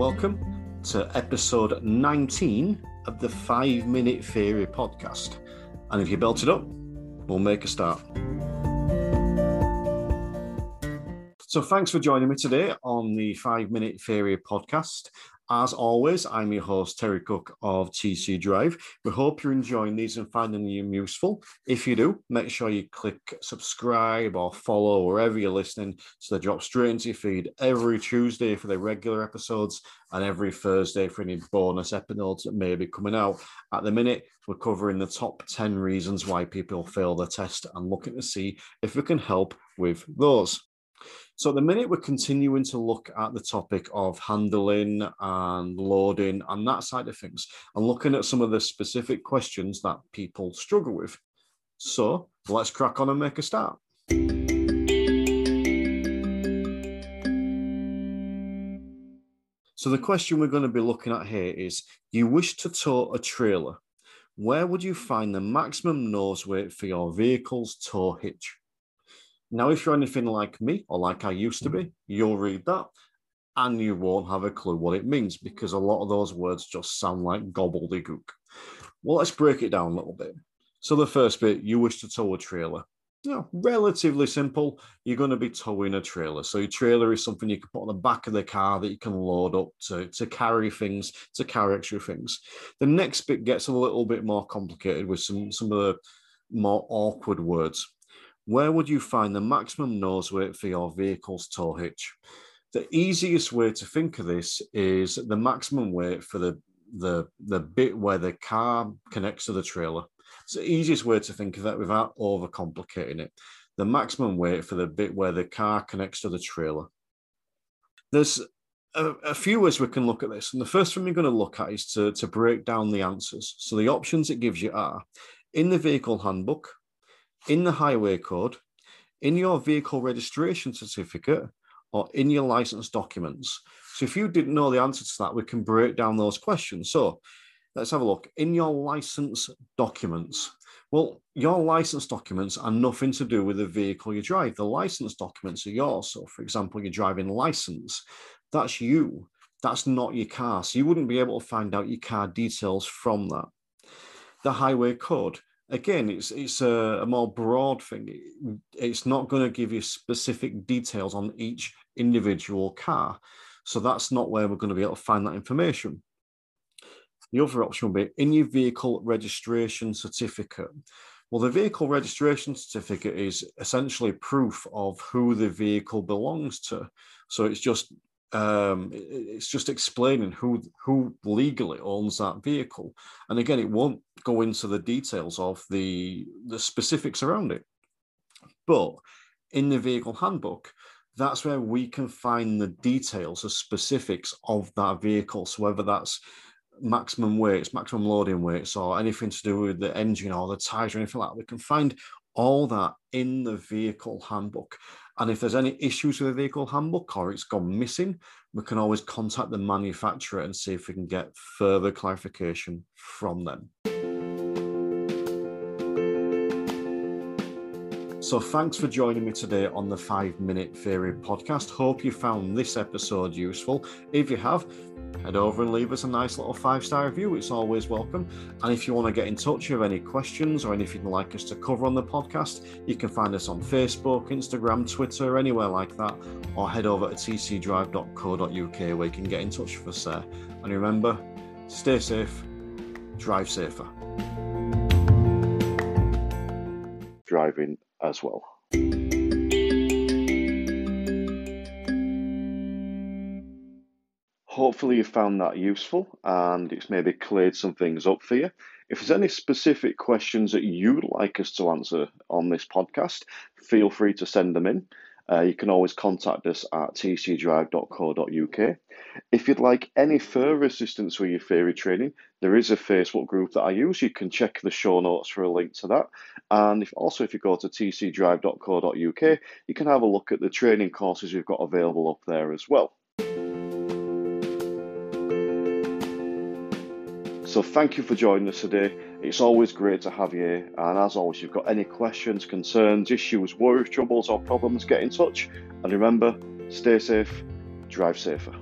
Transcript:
welcome to episode 19 of the 5 Minute Theory podcast. And if you belt it up, we'll make a start. So, thanks for joining me today on the 5 Minute Theory podcast. As always, I'm your host, Terry Cook of TC Drive. We hope you're enjoying these and finding them useful. If you do, make sure you click subscribe or follow wherever you're listening so they drop straight into your feed every Tuesday for the regular episodes and every Thursday for any bonus episodes that may be coming out. At the minute, we're covering the top 10 reasons why people fail the test and looking to see if we can help with those. So at the minute, we're continuing to look at the topic of handling and loading and that side of things, and looking at some of the specific questions that people struggle with. So let's crack on and make a start. So the question we're going to be looking at here is, you wish to tow a trailer. Where would you find the maximum nose weight for your vehicle's tow hitch? Now, if you're anything like me or like I used to be, you'll read that and you won't have a clue what it means because a lot of those words just sound like gobbledygook. Well, let's break it down a little bit. So, the first bit, you wish to tow a trailer. You relatively simple. You're going to be towing a trailer. So, your trailer is something you can put on the back of the car that you can load up to, to carry things, to carry extra things. The next bit gets a little bit more complicated with some, some of the more awkward words where would you find the maximum nose weight for your vehicle's tow hitch? The easiest way to think of this is the maximum weight for the, the, the bit where the car connects to the trailer. It's the easiest way to think of that without overcomplicating it. The maximum weight for the bit where the car connects to the trailer. There's a, a, few ways we can look at this. And the first thing we're going to look at is to, to break down the answers. So the options it gives you are in the vehicle handbook, in the highway code, in your vehicle registration certificate, or in your license documents. So if you didn't know the answer to that, we can break down those questions. So let's have a look. In your license documents, well, your license documents are nothing to do with the vehicle you drive. The license documents are yours. So, for example, your driving license, that's you. That's not your car. So you wouldn't be able to find out your car details from that. The highway code, again, it's it's a, a more broad thing. It's not going to give you specific details on each individual car. So that's not where we're going to be able to find that information. The other option will be in your vehicle registration certificate. Well, the vehicle registration certificate is essentially proof of who the vehicle belongs to. So it's just um, it's just explaining who who legally owns that vehicle. And again, it won't go into the details of the the specifics around it. But in the vehicle handbook, that's where we can find the details, the specifics of that vehicle. So whether that's maximum weights, maximum loading weights, or anything to do with the engine or the tires or anything like that, we can find all that in the vehicle handbook. And if there's any issues with the vehicle handbook or it's gone missing, we can always contact the manufacturer and see if we can get further clarification from them. So, thanks for joining me today on the Five Minute Theory podcast. Hope you found this episode useful. If you have, head over and leave us a nice little five star review. It's always welcome. And if you want to get in touch with any questions or anything you'd like us to cover on the podcast, you can find us on Facebook, Instagram, Twitter, anywhere like that, or head over to tcdrive.co.uk where you can get in touch with us there. And remember, stay safe, drive safer. Driving as well. Hopefully, you found that useful and it's maybe cleared some things up for you. If there's any specific questions that you'd like us to answer on this podcast, feel free to send them in. Uh, you can always contact us at tcdrive.co.uk. If you'd like any further assistance with your theory training, there is a Facebook group that I use. You can check the show notes for a link to that. And if, also, if you go to tcdrive.co.uk, you can have a look at the training courses we've got available up there as well. So thank you for joining us today. It's always great to have you. And as always, if you've got any questions, concerns, issues, worries, troubles, or problems, get in touch. And remember, stay safe, drive safer.